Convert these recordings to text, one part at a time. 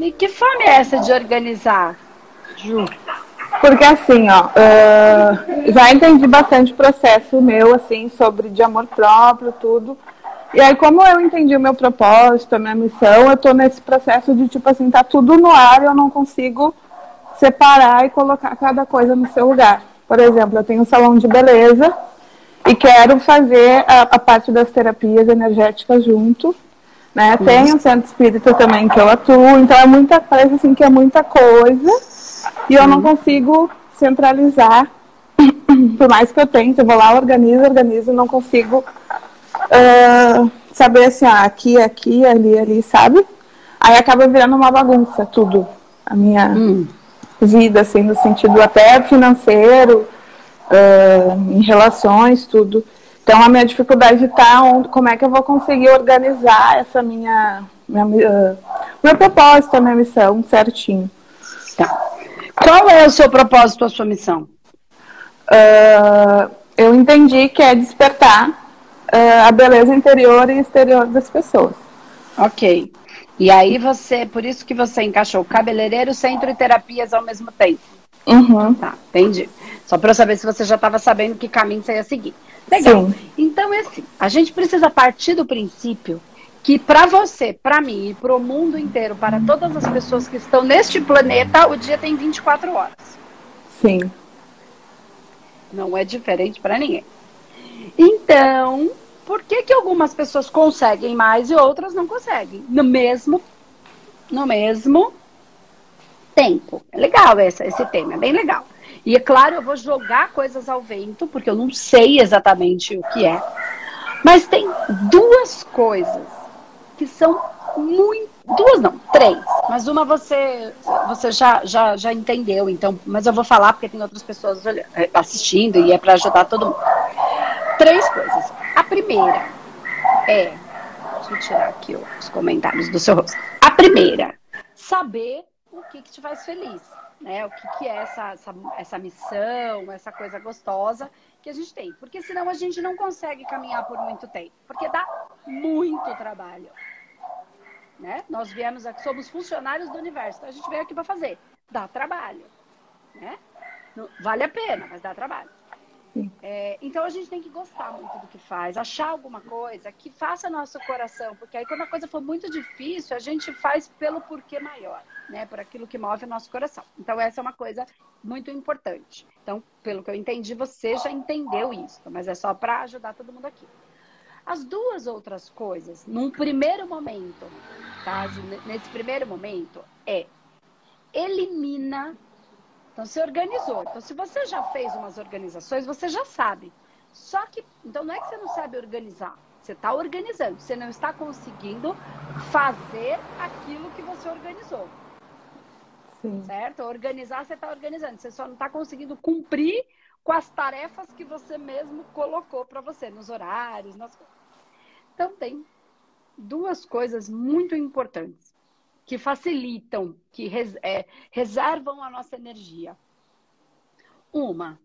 E que forma é essa de organizar, Ju? Porque assim, ó, uh, já entendi bastante processo meu, assim, sobre de amor próprio, tudo. E aí, como eu entendi o meu propósito, a minha missão, eu tô nesse processo de, tipo assim, tá tudo no ar, eu não consigo separar e colocar cada coisa no seu lugar. Por exemplo, eu tenho um salão de beleza e quero fazer a, a parte das terapias energéticas junto. Né? Tem um centro espírita também que eu atuo, então é muita coisa assim que é muita coisa e eu não consigo centralizar. Por mais que eu tente, eu vou lá, organizo, organizo, não consigo uh, saber assim, ah, aqui, aqui, ali, ali, sabe? Aí acaba virando uma bagunça tudo. A minha hum. vida, assim, no sentido até financeiro, uh, em relações, tudo. Então a minha dificuldade está onde, como é que eu vou conseguir organizar essa minha, minha uh, meu propósito, a minha missão certinho. Tá. Qual é o seu propósito, a sua missão? Uh, eu entendi que é despertar uh, a beleza interior e exterior das pessoas. Ok. E aí você, por isso que você encaixou cabeleireiro, centro e terapias ao mesmo tempo. Uhum. Tá, entendi. Só para eu saber se você já estava sabendo que caminho você ia seguir. Legal. Sim. Então é assim, a gente precisa partir do princípio que para você, para mim e para o mundo inteiro, para todas as pessoas que estão neste planeta, o dia tem 24 horas. Sim. Não é diferente para ninguém. Então, por que que algumas pessoas conseguem mais e outras não conseguem? No mesmo no mesmo tempo. É legal essa, esse tema, é bem legal. E é claro, eu vou jogar coisas ao vento, porque eu não sei exatamente o que é. Mas tem duas coisas que são muito. Duas não, três. Mas uma você, você já, já, já entendeu, então. Mas eu vou falar porque tem outras pessoas eh, assistindo e é para ajudar todo mundo. Três coisas. A primeira é. Deixa eu tirar aqui os comentários do seu rosto. A primeira, saber o que, que te faz feliz. Né? O que, que é essa, essa, essa missão, essa coisa gostosa que a gente tem. Porque senão a gente não consegue caminhar por muito tempo. Porque dá muito trabalho. Né? Nós viemos aqui, somos funcionários do universo. Então a gente veio aqui para fazer. Dá trabalho. Né? Vale a pena, mas dá trabalho. É, então a gente tem que gostar muito do que faz, achar alguma coisa que faça nosso coração, porque aí quando a coisa for muito difícil, a gente faz pelo porquê maior, né? Por aquilo que move o nosso coração. Então essa é uma coisa muito importante. Então, pelo que eu entendi, você já entendeu isso, mas é só para ajudar todo mundo aqui. As duas outras coisas, num primeiro momento, tá? Nesse primeiro momento, é elimina então, se organizou. Então, se você já fez umas organizações, você já sabe. Só que, então, não é que você não sabe organizar. Você está organizando. Você não está conseguindo fazer aquilo que você organizou. Sim. Certo? Organizar, você está organizando. Você só não está conseguindo cumprir com as tarefas que você mesmo colocou para você, nos horários, nas coisas. Então, tem duas coisas muito importantes que facilitam, que res, é, reservam a nossa energia. Uma,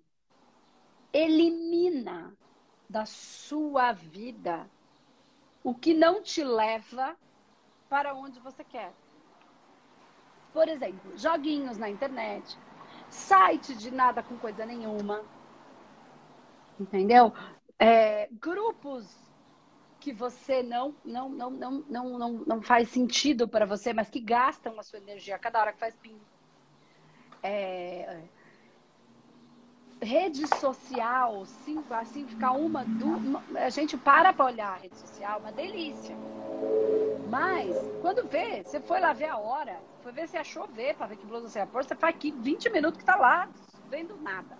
elimina da sua vida o que não te leva para onde você quer. Por exemplo, joguinhos na internet, site de nada com coisa nenhuma, entendeu? É, grupos que você não não não não não não, não faz sentido para você, mas que gastam a sua energia cada hora que faz ping. É... Rede social, sim, assim, ficar uma, a gente para para olhar a rede social, uma delícia. Mas, quando vê, você foi lá ver a hora, foi ver se achou ver, para ver que blusa você ia pôr, você faz aqui 20 minutos que tá lá, vendo nada.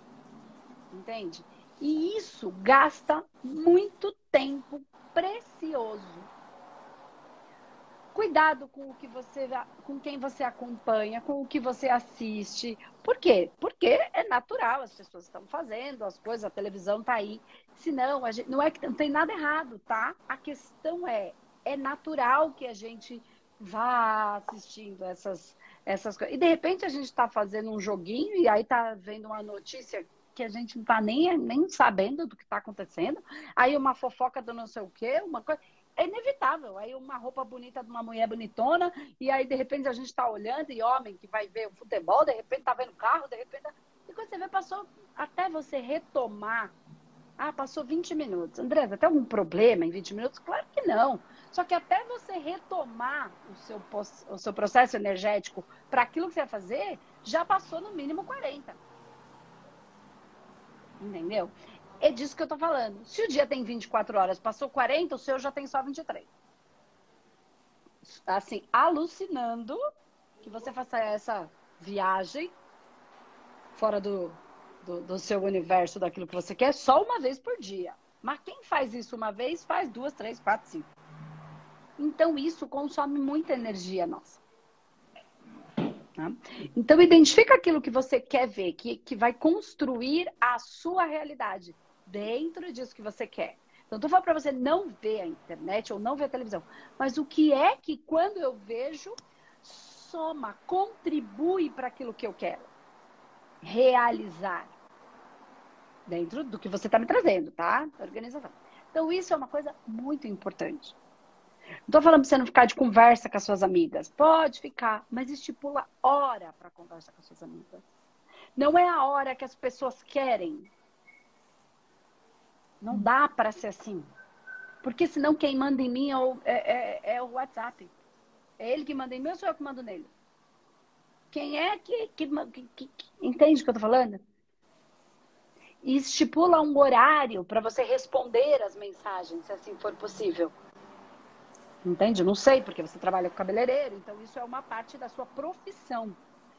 Entende? E isso gasta muito tempo precioso. Cuidado com o que você, com quem você acompanha, com o que você assiste. Por quê? Porque é natural, as pessoas estão fazendo as coisas, a televisão está aí. Senão, a gente, não é que não tem nada errado, tá? A questão é, é natural que a gente vá assistindo essas, essas coisas. E de repente a gente está fazendo um joguinho e aí está vendo uma notícia que a gente não está nem, nem sabendo do que está acontecendo. Aí uma fofoca do não sei o quê, uma coisa. é inevitável. Aí uma roupa bonita de uma mulher bonitona, e aí de repente a gente está olhando, e homem que vai ver o futebol, de repente tá vendo carro, de repente. E quando você vê, passou até você retomar. Ah, passou 20 minutos. Andresa, tem algum problema em 20 minutos? Claro que não. Só que até você retomar o seu, o seu processo energético para aquilo que você vai fazer, já passou no mínimo 40. Entendeu? É disso que eu tô falando. Se o dia tem 24 horas, passou 40, o seu já tem só 23. Assim, alucinando que você faça essa viagem fora do, do, do seu universo, daquilo que você quer, só uma vez por dia. Mas quem faz isso uma vez, faz duas, três, quatro, cinco. Então, isso consome muita energia nossa. Tá? Então, identifica aquilo que você quer ver, que, que vai construir a sua realidade dentro disso que você quer. Então, estou falando para você não ver a internet ou não ver a televisão. Mas o que é que, quando eu vejo, soma, contribui para aquilo que eu quero realizar? Dentro do que você está me trazendo, tá? Organização. Então, isso é uma coisa muito importante. Não estou falando para você não ficar de conversa com as suas amigas. Pode ficar, mas estipula hora para conversa com as suas amigas. Não é a hora que as pessoas querem. Não dá para ser assim. Porque senão quem manda em mim é o, é, é, é o WhatsApp. É ele que manda em mim ou sou eu que mando nele? Quem é que, que, que, que entende o que eu tô falando? E estipula um horário para você responder as mensagens, se assim for possível. Entende? Não sei, porque você trabalha com cabeleireiro, então isso é uma parte da sua profissão.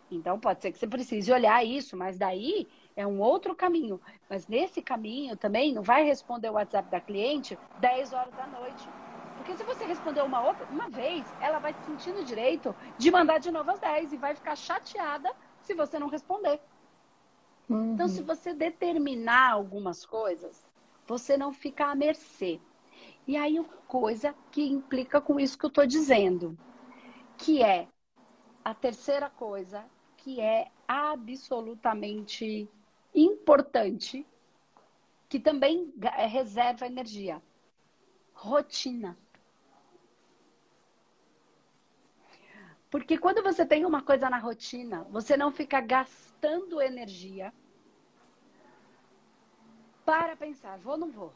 Então pode ser que você precise olhar isso, mas daí é um outro caminho. Mas nesse caminho também não vai responder o WhatsApp da cliente 10 horas da noite. Porque se você responder uma outra, uma vez, ela vai se sentindo direito de mandar de novo às 10 e vai ficar chateada se você não responder. Uhum. Então, se você determinar algumas coisas, você não fica à mercê. E aí, coisa que implica com isso que eu estou dizendo, que é a terceira coisa, que é absolutamente importante, que também é, reserva energia: rotina. Porque quando você tem uma coisa na rotina, você não fica gastando energia para pensar, vou ou não vou?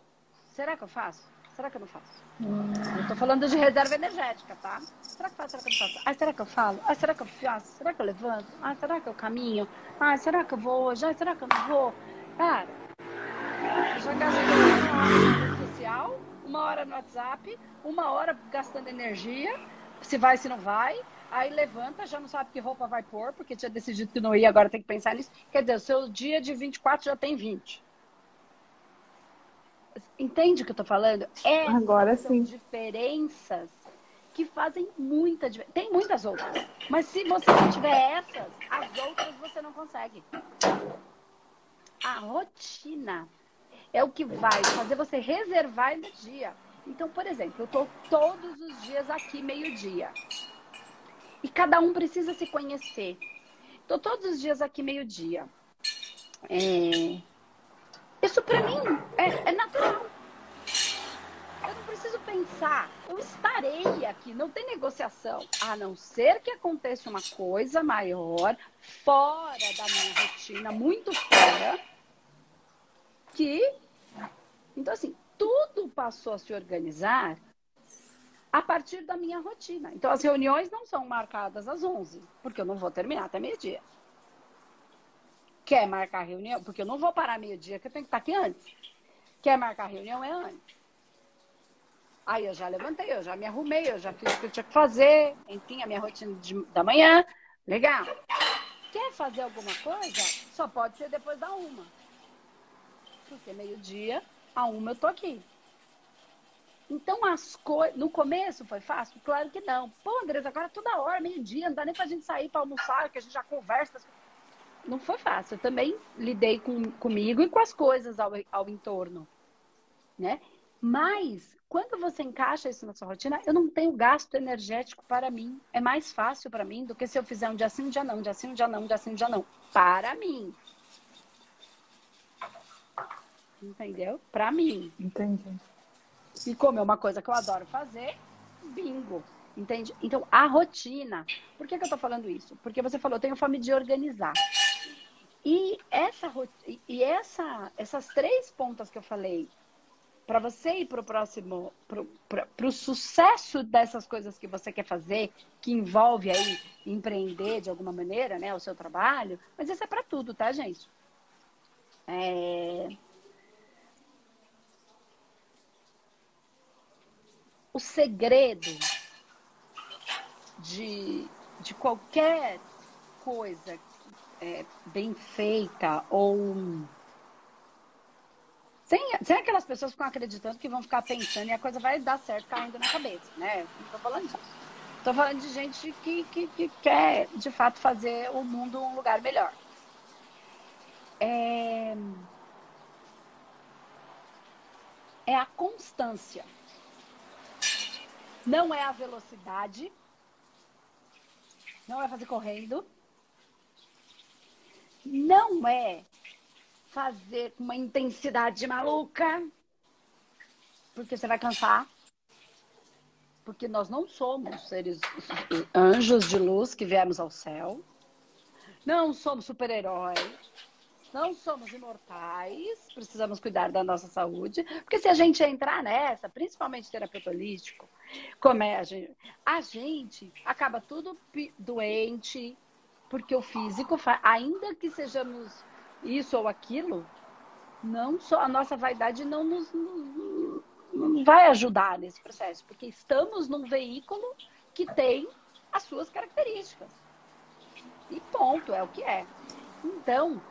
Será que eu faço? Será que eu não faço? Eu tô falando de reserva energética, tá? Será que faço? Será que eu não faço? Ah, será que eu falo? Ah, será que eu faço? Será que eu levanto? Ah, será que eu caminho? Ah, será que eu vou hoje? Ah, será que eu não vou? Cara, já gastei uma hora rede social, uma hora no WhatsApp, uma hora gastando energia, se vai, se não vai. Aí levanta, já não sabe que roupa vai pôr, porque tinha decidido que não ia, agora tem que pensar nisso. Quer dizer, o seu dia de 24 já tem 20. Entende o que eu tô falando? Essas Agora sim. diferenças que fazem muita diferença. Tem muitas outras. Mas se você não tiver essas, as outras você não consegue. A rotina é o que vai fazer você reservar energia. Então, por exemplo, eu tô todos os dias aqui meio-dia. E cada um precisa se conhecer. Tô todos os dias aqui meio-dia. É, isso para mim é, é natural. Eu não preciso pensar. Eu estarei aqui. Não tem negociação. A não ser que aconteça uma coisa maior, fora da minha rotina, muito fora, que. Então, assim, tudo passou a se organizar a partir da minha rotina. Então, as reuniões não são marcadas às 11, porque eu não vou terminar até meio-dia quer marcar reunião, porque eu não vou parar meio-dia, que eu tenho que estar aqui antes. Quer marcar reunião é antes. Aí eu já levantei, eu já me arrumei, eu já fiz o que eu tinha que fazer, enfim, a minha rotina de, da manhã. Legal. Quer fazer alguma coisa? Só pode ser depois da uma. Porque meio-dia, a uma eu tô aqui. Então, as coisas. No começo foi fácil? Claro que não. Pô, Andressa, agora toda hora, meio-dia, não dá nem pra gente sair pra almoçar, que a gente já conversa não foi fácil. Eu também lidei com, comigo e com as coisas ao, ao entorno, né? Mas quando você encaixa isso na sua rotina, eu não tenho gasto energético para mim. É mais fácil para mim do que se eu fizer um dia sim, um dia não, um dia sim, um dia não, um dia sim, um dia não. Para mim. Entendeu? Para mim. Entendi. E como é uma coisa que eu adoro fazer, bingo. Entende? Então, a rotina. Por que, que eu estou falando isso? Porque você falou, eu tenho fome de organizar. E, essa, e essa, essas três pontas que eu falei, para você ir para o próximo, para o sucesso dessas coisas que você quer fazer, que envolve aí empreender de alguma maneira, né, o seu trabalho, mas isso é para tudo, tá, gente? É... O segredo de, de qualquer coisa é, bem feita ou. Sem, sem aquelas pessoas que ficam acreditando que vão ficar pensando e a coisa vai dar certo caindo na cabeça, né? Não tô falando disso. Tô falando de gente que, que, que quer, de fato, fazer o mundo um lugar melhor. É, é a constância. Não é a velocidade, não vai fazer correndo. Não é fazer com uma intensidade maluca, porque você vai cansar. Porque nós não somos seres anjos de luz que viemos ao céu. Não somos super-heróis. Não somos imortais, precisamos cuidar da nossa saúde, porque se a gente entrar nessa, principalmente terapeuta holístico, como é a gente, a gente acaba tudo doente, porque o físico, ainda que sejamos isso ou aquilo, não só a nossa vaidade não nos não, vai ajudar nesse processo, porque estamos num veículo que tem as suas características. E ponto, é o que é. Então,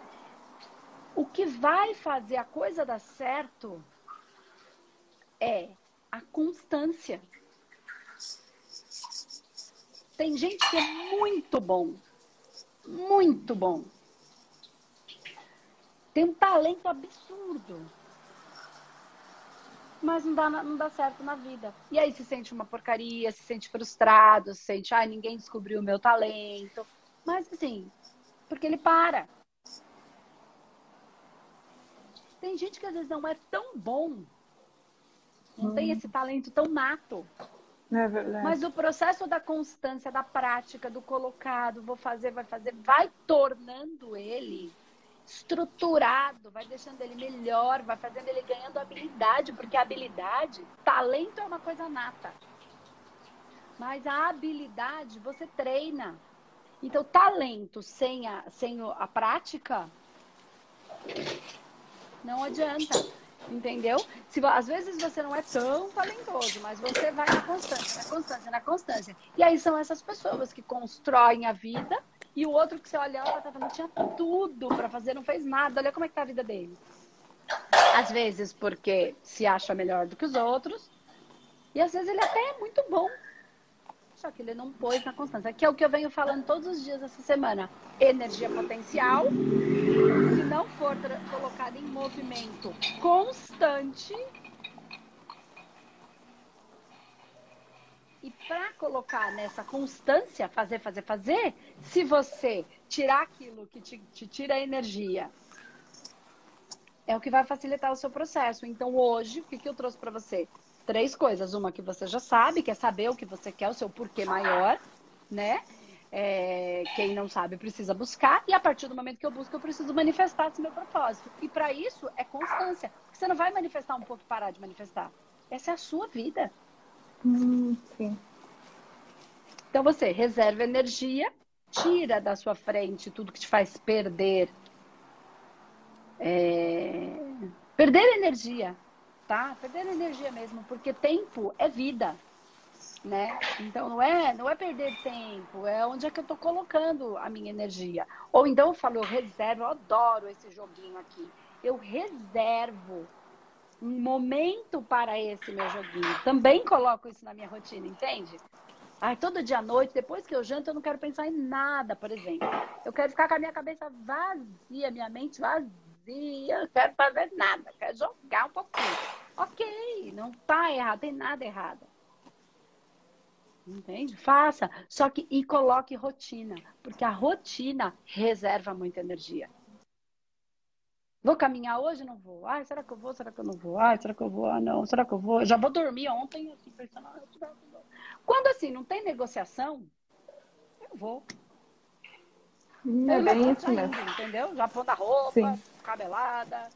o que vai fazer a coisa dar certo é a constância. Tem gente que é muito bom, muito bom. Tem um talento absurdo. Mas não dá, não dá certo na vida. E aí se sente uma porcaria, se sente frustrado, se sente, ah, ninguém descobriu o meu talento. Mas assim, porque ele para. Tem gente que às vezes não é tão bom, não hum. tem esse talento tão nato. É. Mas o processo da constância, da prática, do colocado, vou fazer, vai fazer, vai tornando ele estruturado, vai deixando ele melhor, vai fazendo ele ganhando habilidade, porque habilidade, talento é uma coisa nata. Mas a habilidade você treina. Então, talento sem a, sem a prática não adianta. Entendeu? Se, às vezes você não é tão talentoso, mas você vai na constância, na constância, na constância. E aí são essas pessoas que constroem a vida e o outro que você olha, ela tá falando, tinha tudo para fazer, não fez nada. Olha como é que tá a vida dele. Às vezes porque se acha melhor do que os outros. E às vezes ele até é muito bom. Só que ele não pôs na constância. Que é o que eu venho falando todos os dias essa semana. Energia potencial não for colocada em movimento constante, e para colocar nessa constância, fazer, fazer, fazer, se você tirar aquilo que te, te tira energia, é o que vai facilitar o seu processo. Então, hoje, o que, que eu trouxe para você? Três coisas. Uma que você já sabe, que é saber o que você quer, o seu porquê maior, né? É, quem não sabe precisa buscar, e a partir do momento que eu busco, eu preciso manifestar esse meu propósito. E para isso é constância. Porque você não vai manifestar um pouco e parar de manifestar. Essa é a sua vida. Hum, sim. Então você reserva energia, tira da sua frente tudo que te faz perder. É... Perder energia, tá? Perder energia mesmo, porque tempo é vida né? Então não é, não é perder tempo, é onde é que eu estou colocando a minha energia. Ou então eu falo, eu reservo, eu adoro esse joguinho aqui. Eu reservo um momento para esse meu joguinho. Também coloco isso na minha rotina, entende? Ai, todo dia à noite, depois que eu janto, eu não quero pensar em nada, por exemplo. Eu quero ficar com a minha cabeça vazia, minha mente vazia. Eu não quero fazer nada, quero jogar um pouquinho. Ok, não tá errado, tem nada errado. Entende? Faça. Só que e coloque rotina, porque a rotina reserva muita energia. Vou caminhar hoje? Não vou. Ai, será que eu vou? Será que eu não vou? Ai, será que eu vou? Ah, não. Será que eu vou? Já vou dormir ontem, assim, pensando. Ah? Quando assim, não tem negociação, eu vou. É eu tô isso mesmo. entendeu? Já pondo a roupa, Sim. Cabelada.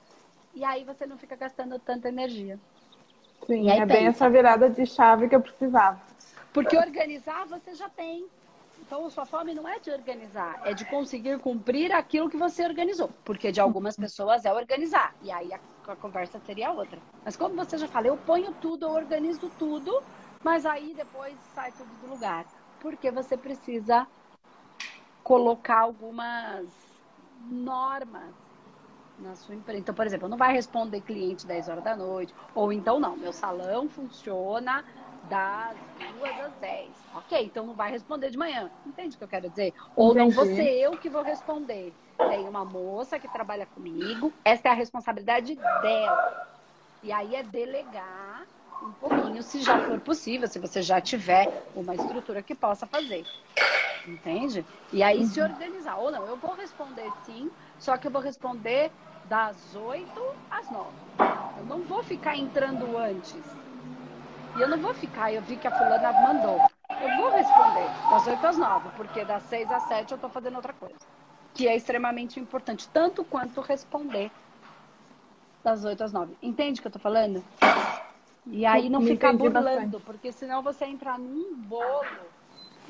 E aí você não fica gastando tanta energia. Sim, é bem pensa. essa virada de chave que eu precisava. Porque organizar você já tem. Então, a sua fome não é de organizar, é de conseguir cumprir aquilo que você organizou. Porque de algumas pessoas é organizar. E aí a, a conversa seria outra. Mas como você já falou, eu ponho tudo, eu organizo tudo, mas aí depois sai tudo do lugar. Porque você precisa colocar algumas normas na sua empresa. Então, por exemplo, não vai responder cliente 10 horas da noite, ou então não, meu salão funciona das 2 às 10. Ok, então não vai responder de manhã. Entende o que eu quero dizer? Ou não vou Entendi. ser eu que vou responder. Tem uma moça que trabalha comigo, essa é a responsabilidade dela. E aí é delegar um pouquinho, se já for possível, se você já tiver uma estrutura que possa fazer. Entende? E aí se organizar. Ou não, eu vou responder sim, só que eu vou responder das 8 às 9. Eu não vou ficar entrando antes. E eu não vou ficar, eu vi que a fulana mandou. Eu vou responder das 8 às 9, porque das 6 às 7 eu tô fazendo outra coisa. Que é extremamente importante, tanto quanto responder das 8 às 9. Entende o que eu tô falando? E aí não Me ficar burlando, bastante. porque senão você entra num bolo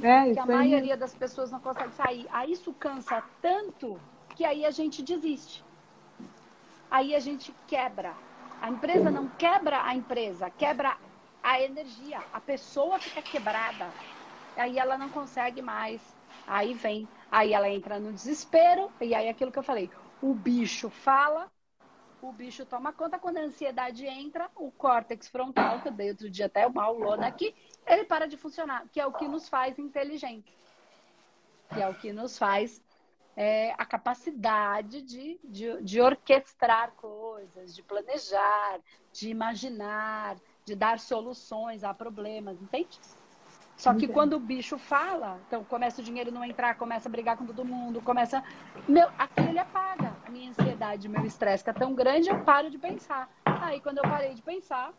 É, que a maioria das pessoas não consegue sair. Aí isso cansa tanto que aí a gente desiste. Aí a gente quebra. A empresa não quebra a empresa, quebra a energia. A pessoa fica quebrada. Aí ela não consegue mais. Aí vem. Aí ela entra no desespero. E aí aquilo que eu falei. O bicho fala, o bicho toma conta. Quando a ansiedade entra, o córtex frontal, que eu dei outro dia até uma aulona aqui, ele para de funcionar, que é o que nos faz inteligentes. Que é o que nos faz é, a capacidade de, de, de orquestrar coisas, de planejar, de imaginar, de dar soluções a problemas, entende? Só que quando o bicho fala, então começa o dinheiro não entrar, começa a brigar com todo mundo, começa. Meu, aquilo ele apaga. Minha ansiedade, meu estresse tá tão grande, eu paro de pensar. Aí quando eu parei de pensar,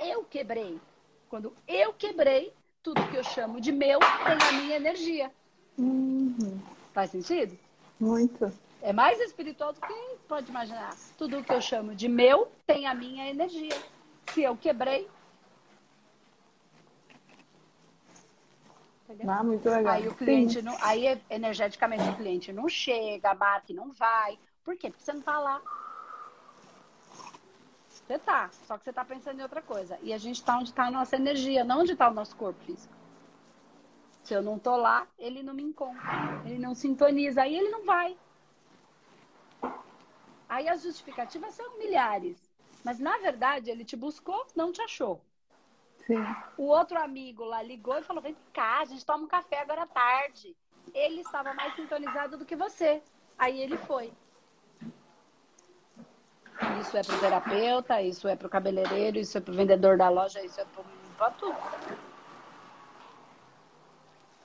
eu quebrei. Quando eu quebrei, tudo que eu chamo de meu tem a minha energia. Uhum. Faz sentido? Muito. É mais espiritual do que pode imaginar. Tudo que eu chamo de meu tem a minha energia. Se eu quebrei. Entendeu? Ah, muito legal. Aí o cliente não. Aí energeticamente o cliente não chega, a marca não vai. Por quê? Porque você não tá lá. Você tá, só que você tá pensando em outra coisa. E a gente tá onde tá a nossa energia, não onde tá o nosso corpo físico. Se eu não tô lá, ele não me encontra. Ele não sintoniza, aí ele não vai. Aí as justificativas são milhares. Mas na verdade ele te buscou, não te achou. Sim. O outro amigo lá ligou e falou: vem cá, a gente toma um café agora à tarde. Ele estava mais sintonizado do que você. Aí ele foi. Isso é pro terapeuta, isso é pro cabeleireiro, isso é pro vendedor da loja, isso é pro, pra tudo.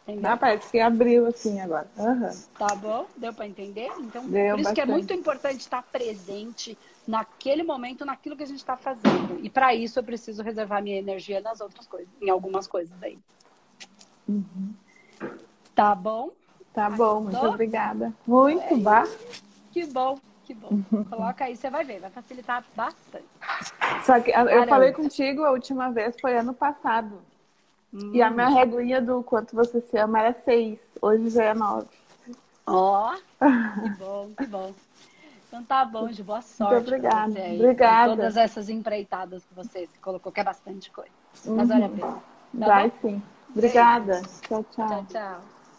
Entendeu? Ah, parece que abriu assim agora. Aham. Tá bom? Deu para entender? Então, Deu por isso que é bastante. muito importante estar presente naquele momento, naquilo que a gente está fazendo. E para isso eu preciso reservar minha energia nas outras coisas, em algumas coisas aí. Tá bom? Tá bom, muito obrigada. Muito, bah. Que bom, que bom. Coloca aí, você vai ver, vai facilitar bastante. Só que eu Caramba. falei contigo a última vez foi ano passado. E a minha reguinha do quanto você se ama era seis. Hoje já é nove. Ó, que bom, que bom. Então tá bom, de boa sorte. pra obrigada. você aí, Obrigada. Todas essas empreitadas que você colocou, que é bastante coisa. Mas olha a pena. Tá Vai bom? sim. Obrigada. Tchau, tchau. Tchau, tchau.